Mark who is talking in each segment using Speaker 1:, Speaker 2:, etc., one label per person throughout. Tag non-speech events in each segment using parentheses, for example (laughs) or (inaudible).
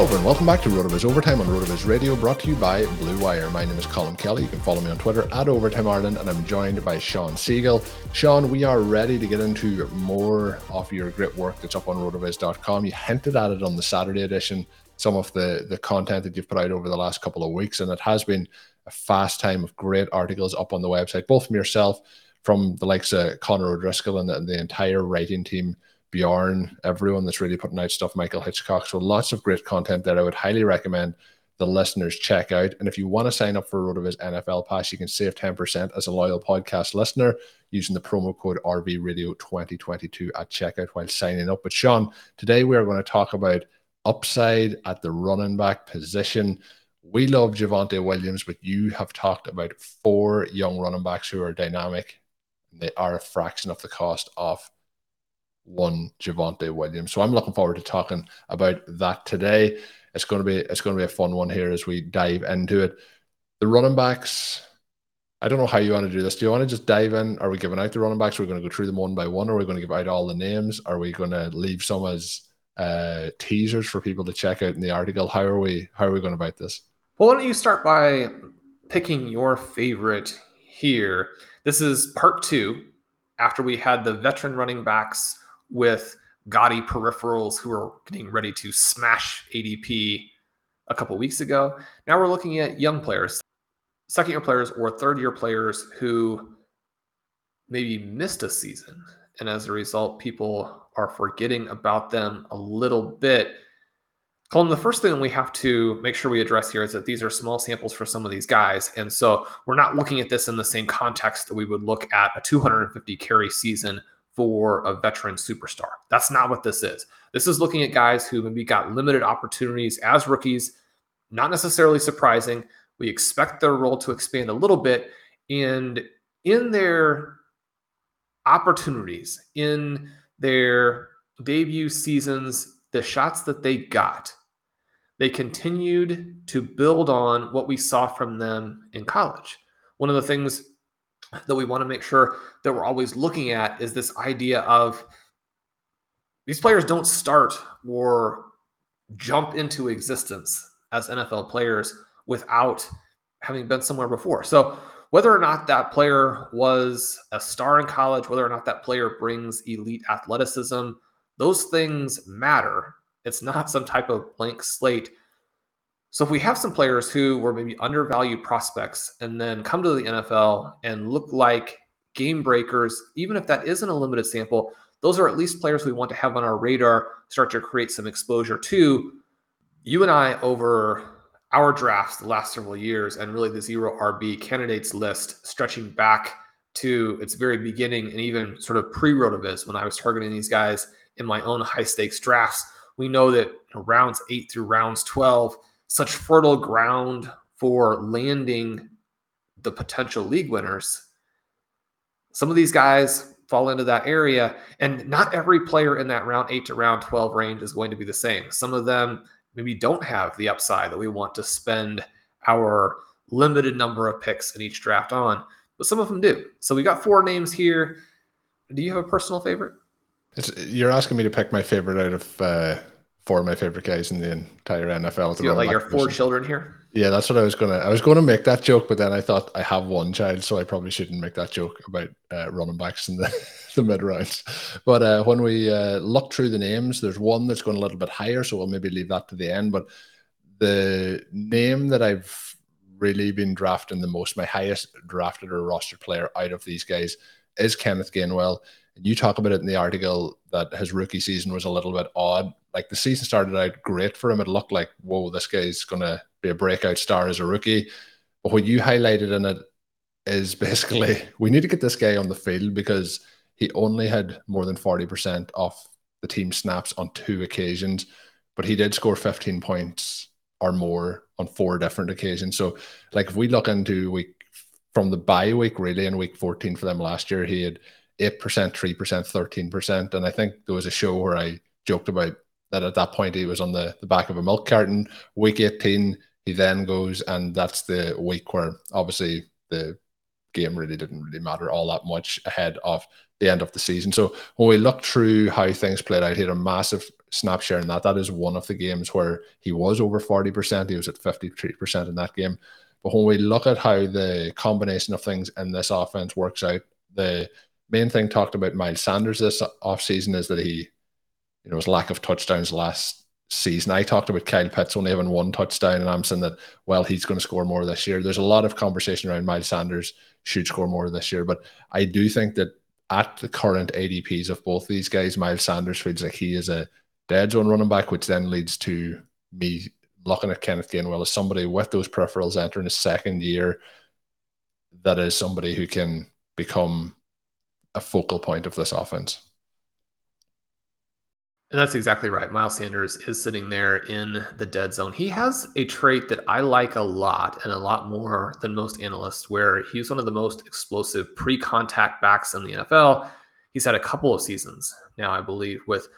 Speaker 1: Hello, everyone. Welcome back to RotoViz Overtime on RotoViz Radio, brought to you by Blue Wire. My name is Colm Kelly. You can follow me on Twitter at Overtime Ireland, and I'm joined by Shawn Siegele. Shawn, we are ready to get into more of your great work that's up on rotoviz.com. You hinted at it on the Saturday edition, some of the, the content that you've put out over the last couple of weeks, and it has been a fast time of great articles up on the website, both from yourself, from the likes of Connor O'Driscoll and the, and the entire writing team Bjorn, everyone that's really putting out stuff, Michael Hitchcock. So lots of great content that I would highly recommend the listeners check out. And if you want to sign up for RotoViz NFL Pass, you can save 10% as a loyal podcast listener using the promo code RV Radio 2022 at checkout while signing up. But Shawn, today we are going to talk about upside at the running back position. We love Javonte Williams, but you have talked about four young running backs who are dynamic. They are a fraction of the cost of one Javonte Williams. So I'm looking forward to talking about that today. It's going to be it's going to be a fun one here as we dive into it. The running backs. I don't know how you want to do this. Do you want to just dive in? Are we giving out the running backs? We're we going to go through them one by one? Are we going to give out all the names? Are we going to leave some as uh, teasers for people to check out in the article? How are we how are we going about this?
Speaker 2: Well, why don't you start by picking your favorite here? This is part two after we had the veteran running backs with gaudy peripherals who are getting ready to smash ADP a couple weeks ago. Now we're looking at young players, second year players or third year players who maybe missed a season. And as a result, people are forgetting about them a little bit. Colm, the first thing we have to make sure we address here is that these are small samples for some of these guys. And so we're not looking at this in the same context that we would look at a 250 carry season for a veteran superstar. That's not what this is. This is looking at guys who maybe got limited opportunities as rookies, not necessarily surprising. We expect their role to expand a little bit. And in their opportunities, in their debut seasons, the shots that they got, they continued to build on what we saw from them in college. One of the things that we want to make sure that we're always looking at is this idea of these players don't start or jump into existence as NFL players without having been somewhere before. So, whether or not that player was a star in college, whether or not that player brings elite athleticism, those things matter. It's not some type of blank slate so if we have some players who were maybe undervalued prospects and then come to the NFL and look like game breakers, even if that isn't a limited sample, those are at least players we want to have on our radar, start to create some exposure to. You and I, over our drafts the last several years, and really the zero RB candidates list stretching back to its very beginning and even sort of pre rotoviz when I was targeting these guys in my own high stakes drafts, we know that rounds eight through rounds 12 such fertile ground for landing the potential league winners. Some of these guys fall into that area, and not every player in that round eight to round 12 range is going to be the same. Some of them maybe don't have the upside that we want to spend our limited number of picks in each draft on, but some of them do. So we got four names here. Do you have a personal favorite?
Speaker 1: It's, you're asking me to pick my favorite out of uh, four of my favorite guys in the entire NFL.
Speaker 2: You got like your four children here.
Speaker 1: Yeah, that's what I was gonna. I was gonna make that joke, but then I thought I have one child, so I probably shouldn't make that joke about uh, running backs in the, (laughs) the mid rounds. But uh, when we uh, look through the names, there's one that's going a little bit higher, so we'll maybe leave that to the end. But the name that I've really been drafting the most, my highest drafted or rostered player out of these guys, is Kenneth Gainwell. You talk about it in the article that his rookie season was a little bit odd. Like the season started out great for him. It looked like, whoa, this guy's going to be a breakout star as a rookie. But what you highlighted in it is basically (laughs) we need to get this guy on the field because he only had more than 40% of the team snaps on two occasions, but he did score 15 points or more on four different occasions. So, like, if we look into week from the bye week, really, in week 14 for them last year, he had 8%, 3%, 13%. And I think there was a show where I joked about that at that point he was on the, the back of a milk carton. Week 18, he then goes, and that's the week where obviously the game really didn't really matter all that much ahead of the end of the season. So when we look through how things played out, he had a massive snap share in that. That is one of the games where he was over 40%. He was at 53% in that game. But when we look at how the combination of things in this offense works out, the main thing talked about Miles Sanders this offseason is that he, you know, his lack of touchdowns last season. I talked about Kyle Pitts only having one touchdown, and I'm saying that, well, he's going to score more this year. There's a lot of conversation around Miles Sanders should score more this year, but I do think that at the current ADPs of both these guys, Miles Sanders feels like he is a dead zone running back, which then leads to me looking at Kenneth Gainwell as somebody with those peripherals entering his second year that is somebody who can become a focal point of this offense.
Speaker 2: And that's exactly right. Miles Sanders is sitting there in the dead zone. He has a trait that I like a lot and a lot more than most analysts, where he's one of the most explosive pre contact backs in the NFL. He's had a couple of seasons now, I believe, with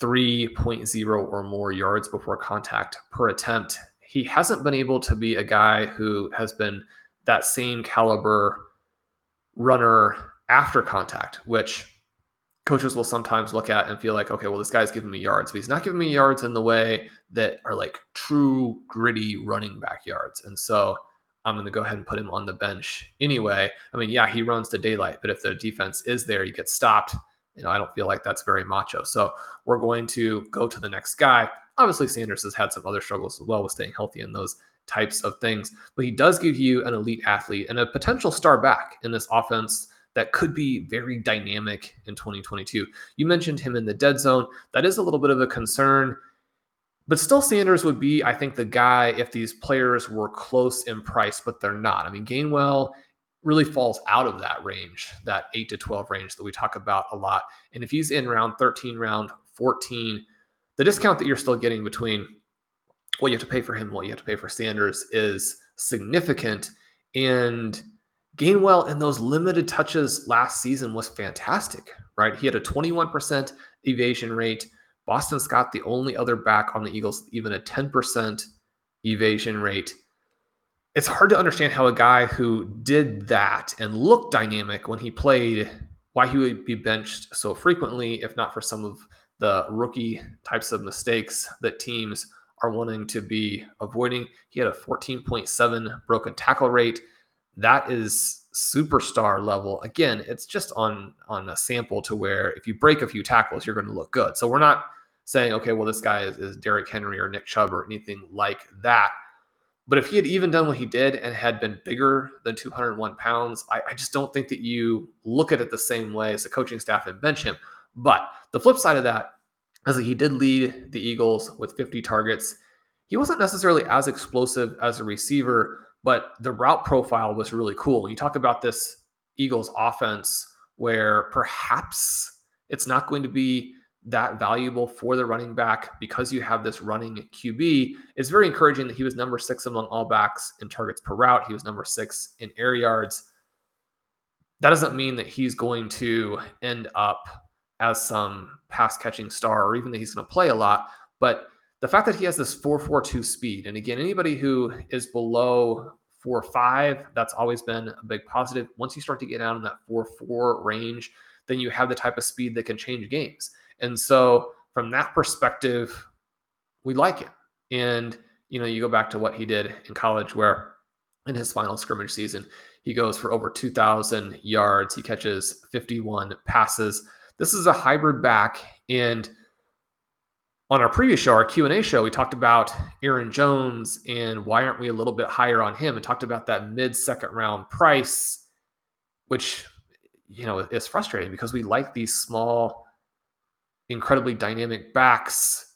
Speaker 2: 3.0 or more yards before contact per attempt. He hasn't been able to be a guy who has been that same caliber runner after contact, which coaches will sometimes look at and feel like, okay, well, this guy's giving me yards, but he's not giving me yards in the way that are like true gritty running back yards. And so I'm going to go ahead and put him on the bench anyway. I mean, yeah, he runs to daylight, but if the defense is there, you get stopped. You know, I don't feel like that's very macho. So we're going to go to the next guy. Obviously, Sanders has had some other struggles as well with staying healthy and those types of things, but he does give you an elite athlete and a potential star back in this offense that could be very dynamic in 2022. You mentioned him in the dead zone. That is a little bit of a concern, but still, Sanders would be, I think, the guy if these players were close in price, but they're not. I mean, Gainwell really falls out of that range, that 8 to 12 range that we talk about a lot. And if he's in round 13, round 14, the discount that you're still getting between what you have to pay for him what you have to pay for Sanders is significant. And Gainwell in those limited touches last season was fantastic, right? He had a 21% evasion rate. Boston Scott, the only other back on the Eagles, even a 10% evasion rate. It's hard to understand how a guy who did that and looked dynamic when he played, why he would be benched so frequently, if not for some of the rookie types of mistakes that teams are wanting to be avoiding. He had a 14.7 broken tackle rate that is superstar level. Again, it's just on on a sample to where if you break a few tackles, you're going to look good. So we're not saying, okay, well, this guy is, is Derrick Henry or Nick Chubb or anything like that. But if he had even done what he did and had been bigger than 201 pounds, I, I just don't think that you look at it the same way as the coaching staff and bench him. But the flip side of that is that he did lead the Eagles with 50 targets. He wasn't necessarily as explosive as a receiver, but the route profile was really cool. You talk about this Eagles offense where perhaps it's not going to be that valuable for the running back because you have this running QB. It's very encouraging that he was number six among all backs in targets per route. He was number six in air yards. That doesn't mean that he's going to end up as some pass catching star or even that he's going to play a lot. But the fact that he has this 442 speed, and again, anybody who is below four five, that's always been a big positive. Once you start to get down in that four four range, then you have the type of speed that can change games. And so from that perspective, we like it. And you know, you go back to what he did in college, where in his final scrimmage season, he goes for over 2,000 yards. He catches 51 passes. This is a hybrid back, and on our previous show, our Q and A show, we talked about Aaron Jones and why aren't we a little bit higher on him, and talked about that mid second round price, which you know is frustrating because we like these small, incredibly dynamic backs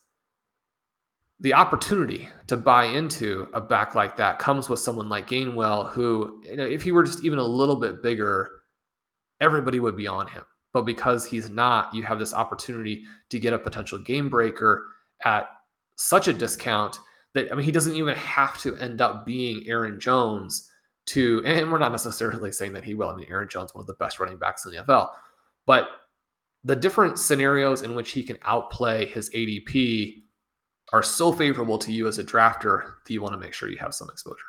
Speaker 2: the opportunity to buy into a back like that comes with someone like Gainwell, who, you know, if he were just even a little bit bigger, everybody would be on him. But because he's not, you have this opportunity to get a potential game breaker at such a discount that, I mean, he doesn't even have to end up being Aaron Jones to, and we're not necessarily saying that he will. I mean, Aaron Jones, one of the best running backs in the NFL, but the different scenarios in which he can outplay his ADP are so favorable to you as a drafter that you want to make sure you have some exposure.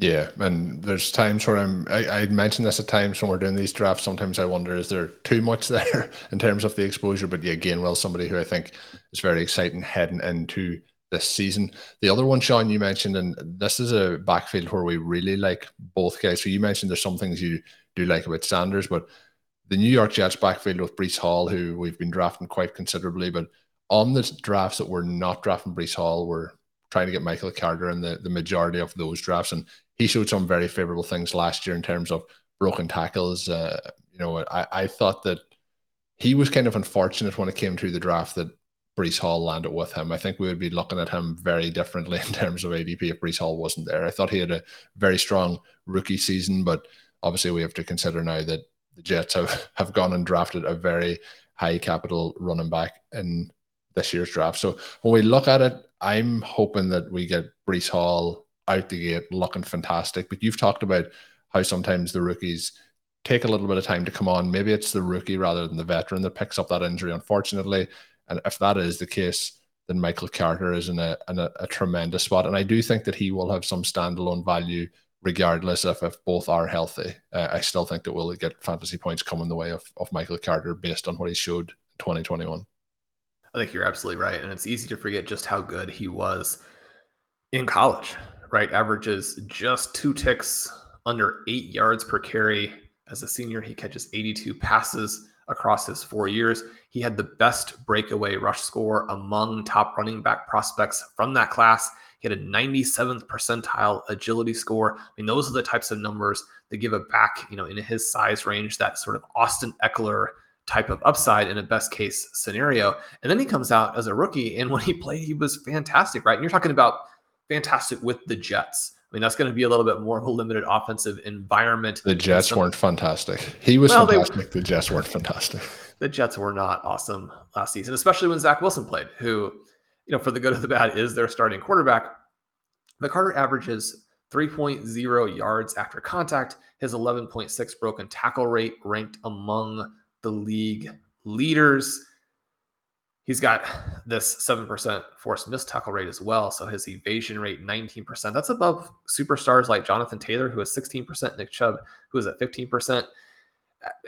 Speaker 1: Yeah, and there's times where I'm. I, I mentioned this at times when we're doing these drafts. Sometimes I wonder is there too much there (laughs) in terms of the exposure? But yeah, Gainwell, somebody who I think is very exciting heading into this season. The other one, Shawn, you mentioned, and this is a backfield where we really like both guys. So you mentioned there's some things you do like about Sanders, but the New York Jets backfield with Breece Hall, who we've been drafting quite considerably, but on the drafts that we're not drafting Breece Hall, we're trying to get Michael Carter in the, the majority of those drafts. And he showed some very favorable things last year in terms of broken tackles. Uh, you know, I, I thought that he was kind of unfortunate when it came to the draft that Breece Hall landed with him. I think we would be looking at him very differently (laughs) in terms of ADP if Breece Hall wasn't there. I thought he had a very strong rookie season, but obviously we have to consider now that the Jets have, (laughs) have gone and drafted a very high capital running back in this year's draft. So when we look at it, I'm hoping that we get Breece Hall out the gate looking fantastic. But you've talked about how sometimes the rookies take a little bit of time to come on. Maybe it's the rookie rather than the veteran that picks up that injury, unfortunately. And if that is the case, then Michael Carter is in a, in a, a tremendous spot. And I do think that he will have some standalone value regardless of if both are healthy. Uh, I still think that we'll get fantasy points coming the way of, of Michael Carter based on what he showed in 2021.
Speaker 2: I think you're absolutely right. And it's easy to forget just how good he was in college, right? Averages just two ticks under eight yards per carry. As a senior, he catches 82 passes across his four years. He had the best breakaway rush score among top running back prospects from that class. He had a 97th percentile agility score. I mean, those are the types of numbers that give a back, you know, in his size range, that sort of Austin Ekeler type of upside in a best case scenario. And then he comes out as a rookie, and when he played, he was fantastic, right? And you're talking about fantastic with the Jets. I mean, that's going to be a little bit more of a limited offensive environment.
Speaker 1: The Jets some, weren't fantastic. He was well, fantastic. the Jets weren't fantastic.
Speaker 2: The Jets were not awesome last season, especially when Zach Wilson played, who, you know, for the good of the bad, is their starting quarterback. The Carter averages 3.0 yards after contact. His 11.6 broken tackle rate ranked among the league leaders. He's got this 7% forced miss tackle rate as well. So his evasion rate, 19%. That's above superstars like Jonathan Taylor, who is 16%, Nick Chubb, who is at 15%.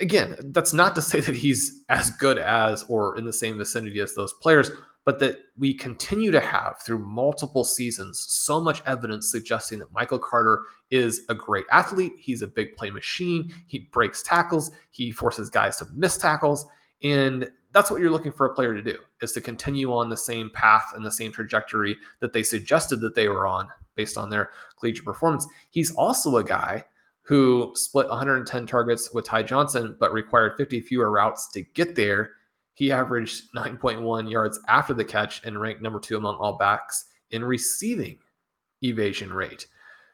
Speaker 2: Again, that's not to say that he's as good as or in the same vicinity as those players, but that we continue to have through multiple seasons so much evidence suggesting that Michael Carter is a great athlete. He's a big play machine. He breaks tackles. He forces guys to miss tackles. And that's what you're looking for a player to do is to continue on the same path and the same trajectory that they suggested that they were on based on their collegiate performance. He's also a guy who split 110 targets with Ty Johnson, but required 50 fewer routes to get there he averaged 9.1 yards after the catch and ranked number two among all backs in receiving evasion rate.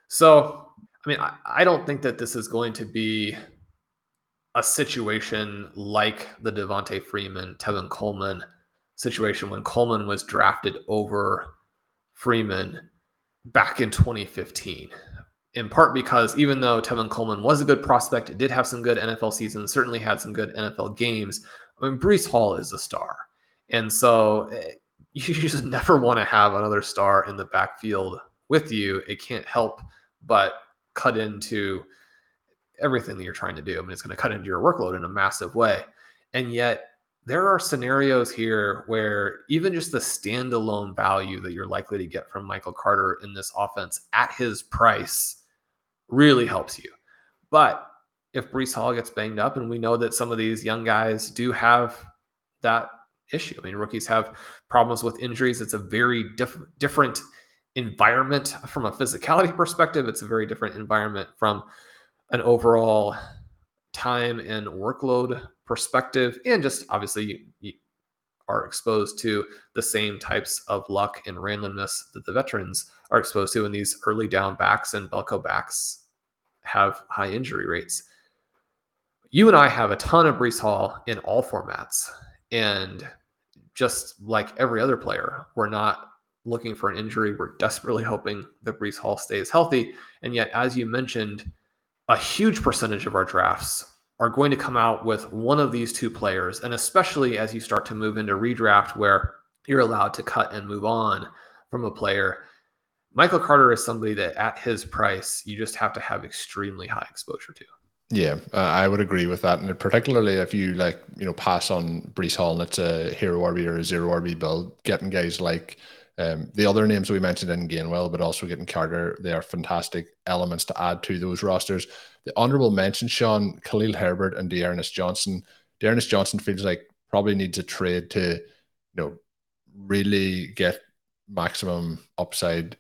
Speaker 2: So, I mean, I, I don't think that this is going to be a situation like the Devonta Freeman, Tevin Coleman situation when Coleman was drafted over Freeman back in 2015. In part because even though Tevin Coleman was a good prospect, did have some good NFL seasons, certainly had some good NFL games, I mean, Breece Hall is a star. And so eh, (laughs) you just never want to have another star in the backfield with you. It can't help but cut into everything that you're trying to do. I mean, it's going to cut into your workload in a massive way. And yet, there are scenarios here where even just the standalone value that you're likely to get from Michael Carter in this offense at his price really helps you. But if Breece Hall gets banged up, and we know that some of these young guys do have that issue. I mean, rookies have problems with injuries. It's a very diff- different environment from a physicality perspective. It's a very different environment from an overall time and workload perspective. And just obviously, you, are exposed to the same types of luck and randomness that the veterans are exposed to in these early down backs and bellcow backs have high injury rates. You and I have a ton of Breece Hall in all formats. And just like every other player, we're not looking for an injury. We're desperately hoping that Breece Hall stays healthy. And yet, as you mentioned, a huge percentage of our drafts are going to come out with one of these two players. And especially as you start to move into redraft, where you're allowed to cut and move on from a player. Michael Carter is somebody that at his price, you just have to have extremely high exposure to.
Speaker 1: Yeah, uh, I would agree with that, and particularly if you like, you know, pass on Breece Hall and it's a hero RB or a zero RB build, getting guys like um, the other names we mentioned in Gainwell, but also getting Carter, they are fantastic elements to add to those rosters. The honorable mention, Shawn, Khalil Herbert, and D'Ernest Johnson. D'Ernest Johnson feels like probably needs a trade to, you know, really get maximum upside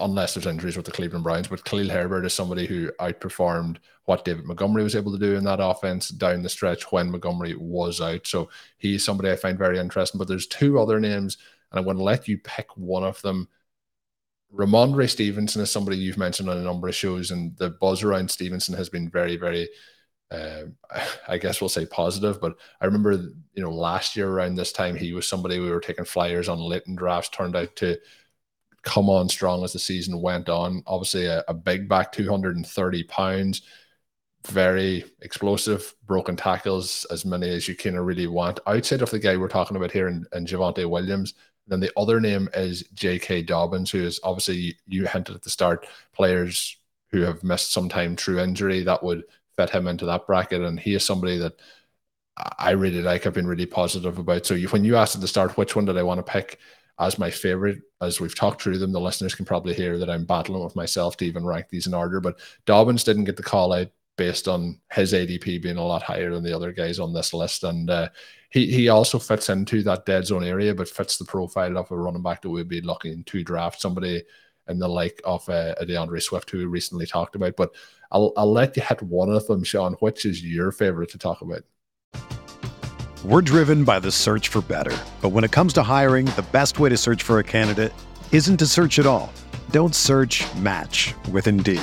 Speaker 1: unless there's injuries with the Cleveland Browns. But Khalil Herbert is somebody who outperformed what David Montgomery was able to do in that offense down the stretch when Montgomery was out. So he's somebody I find very interesting. But there's two other names, and I'm going to let you pick one of them. Rhamondre Stevenson is somebody you've mentioned on a number of shows, and the buzz around Stevenson has been very, very uh, (laughs) I guess we'll say positive. But I remember, you know, last year around this time, he was somebody we were taking flyers on late in drafts, turned out to come on strong as the season went on. Obviously, a, a big back, 230 pounds, very explosive, broken tackles, as many as you can really want. Outside of the guy we're talking about here and, and Javonte Williams, then the other name is J.K. Dobbins, who is obviously, you hinted at the start, players who have missed some time through injury that would fit him into that bracket. And he is somebody that I really like. I've been really positive about. So you, when you asked at the start, which one did I want to pick as my favorite? As we've talked through them, the listeners can probably hear that I'm battling with myself to even rank these in order. But Dobbins didn't get the call out based on his ADP being a lot higher than the other guys on this list. And uh, he he also fits into that dead zone area, but fits the profile of a running back that we'd be looking to draft somebody in the like of uh, a D'Andre Swift who we recently talked about. But I'll, I'll let you hit one of them, Shawn. Which is your favorite to talk about?
Speaker 3: We're driven by the search for better. But when it comes to hiring, the best way to search for a candidate isn't to search at all. Don't search match with Indeed.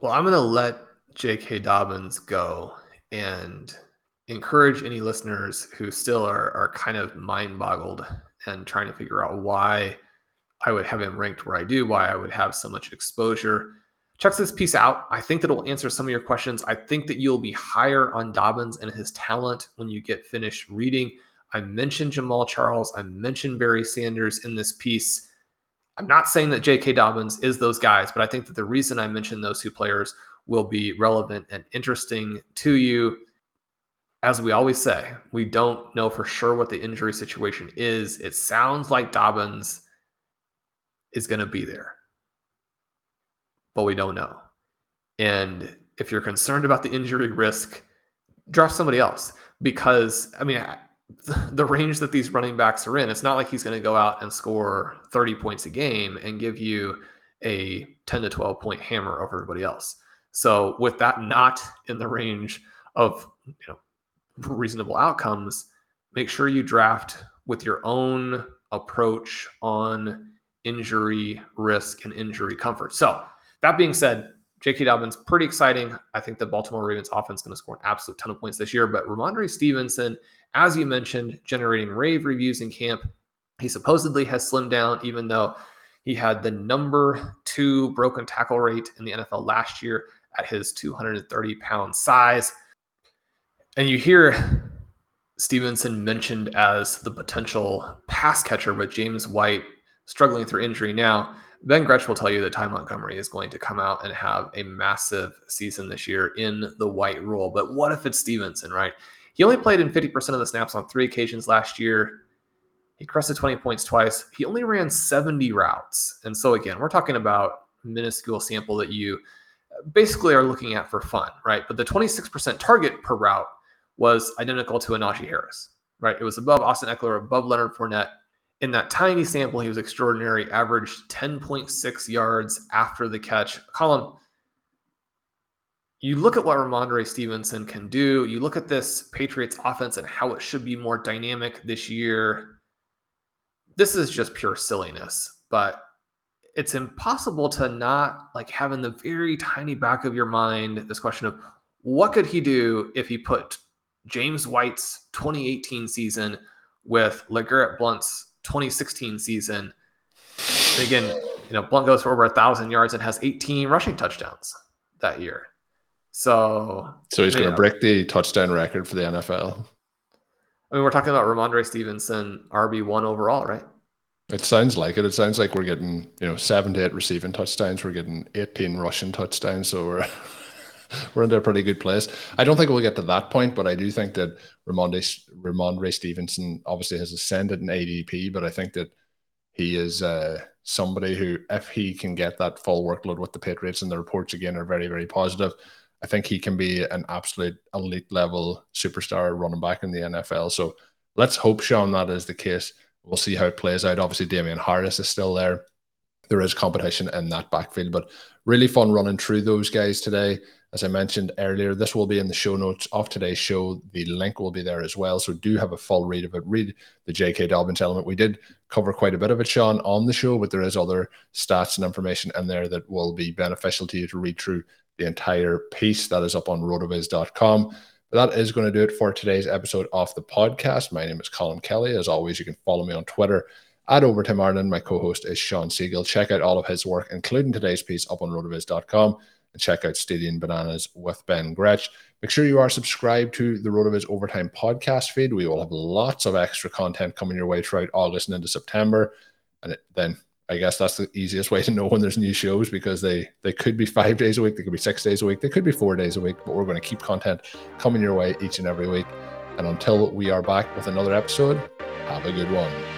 Speaker 2: Well, I'm going to let J.K. Dobbins go and encourage any listeners who still are, are kind of mind boggled and trying to figure out why I would have him ranked where I do, why I would have so much exposure. Check this piece out. I think that will answer some of your questions. I think that you'll be higher on Dobbins and his talent when you get finished reading. I mentioned Jamaal Charles. I mentioned Barry Sanders in this piece. I'm not saying that J.K. Dobbins is those guys, but I think that the reason I mentioned those two players will be relevant and interesting to you. As we always say, we don't know for sure what the injury situation is. It sounds like Dobbins is going to be there but we don't know. And if you're concerned about the injury risk, draft somebody else because I mean (laughs) the range that these running backs are in, it's not like he's going to go out and score 30 points a game and give you a 10 to 12 point hammer over everybody else. So with that not in the range of you know reasonable outcomes, make sure you draft with your own approach on injury risk and injury comfort. So that being said, J.K. Dobbins, pretty exciting. I think the Baltimore Ravens offense is going to score an absolute ton of points this year. But Rhamondre Stevenson, as you mentioned, generating rave reviews in camp. He supposedly has slimmed down, even though he had the number two broken tackle rate in the NFL last year at his 230 pound size. And you hear Stevenson mentioned as the potential pass catcher with James White struggling through injury now. Ben Gretch will tell you that Ty Montgomery is going to come out and have a massive season this year in the white role. But what if it's Stevenson, right? He only played in 50% of the snaps on three occasions last year. He crested 20 points twice. He only ran 70 routes. And so, again, we're talking about minuscule sample that you basically are looking at for fun, right? But the 26% target per route was identical to a Najee Harris, right? It was above Austin Ekeler, above Leonard Fournette, in that tiny sample, he was extraordinary, averaged 10.6 yards after the catch. Colm, you look at what Rhamondre Stevenson can do. You look at this Patriots offense and how it should be more dynamic this year. This is just pure silliness, but it's impossible to not like have in the very tiny back of your mind this question of what could he do if he put James White's 2018 season with LeGarrette Blount's 2016 season. again, you know, Blount goes for over a thousand yards and has 18 rushing touchdowns that year. So,
Speaker 1: so he's going to break the touchdown record for the NFL.
Speaker 2: I mean, we're talking about Rhamondre Stevenson, RB one overall, right?
Speaker 1: It sounds like it. It sounds like we're getting, you know, seven to eight receiving touchdowns. We're getting 18 rushing touchdowns. So we're (laughs) we're in a pretty good place. I don't think we'll get to that point, but I do think that Rhamondre, Rhamondre Stevenson obviously has ascended in ADP, but I think that he is uh, somebody who, if he can get that full workload with the Patriots, and the reports again are very, very positive, I think he can be an absolute elite level superstar running back in the NFL. So let's hope, Shawn, that is the case. We'll see how it plays out. Obviously, Damien Harris is still there. There is competition in that backfield, but really fun running through those guys today. As I mentioned earlier, this will be in the show notes of today's show. The link will be there as well. So do have a full read of it. Read the J.K. Dobbins element. We did cover quite a bit of it, Sean, on the show, but there is other stats and information in there that will be beneficial to you to read through the entire piece that is up on rotoviz.com. But that is going to do it for today's episode of the podcast. My name is Colm Kelly. As always, you can follow me on Twitter at Overtime Ireland. My co-host is Shawn Siegele. Check out all of his work, including today's piece up on rotoviz.com and check out Stadium Bananas with Ben Gretch. Make sure you are subscribed to the RotoViz Overtime podcast feed. We will have lots of extra content coming your way throughout August and into September. And it, then I guess that's the easiest way to know when there's new shows because they they could be five days a week, they could be six days a week, they could be four days a week, but we're going to keep content coming your way each and every week. And until we are back with another episode, have a good one.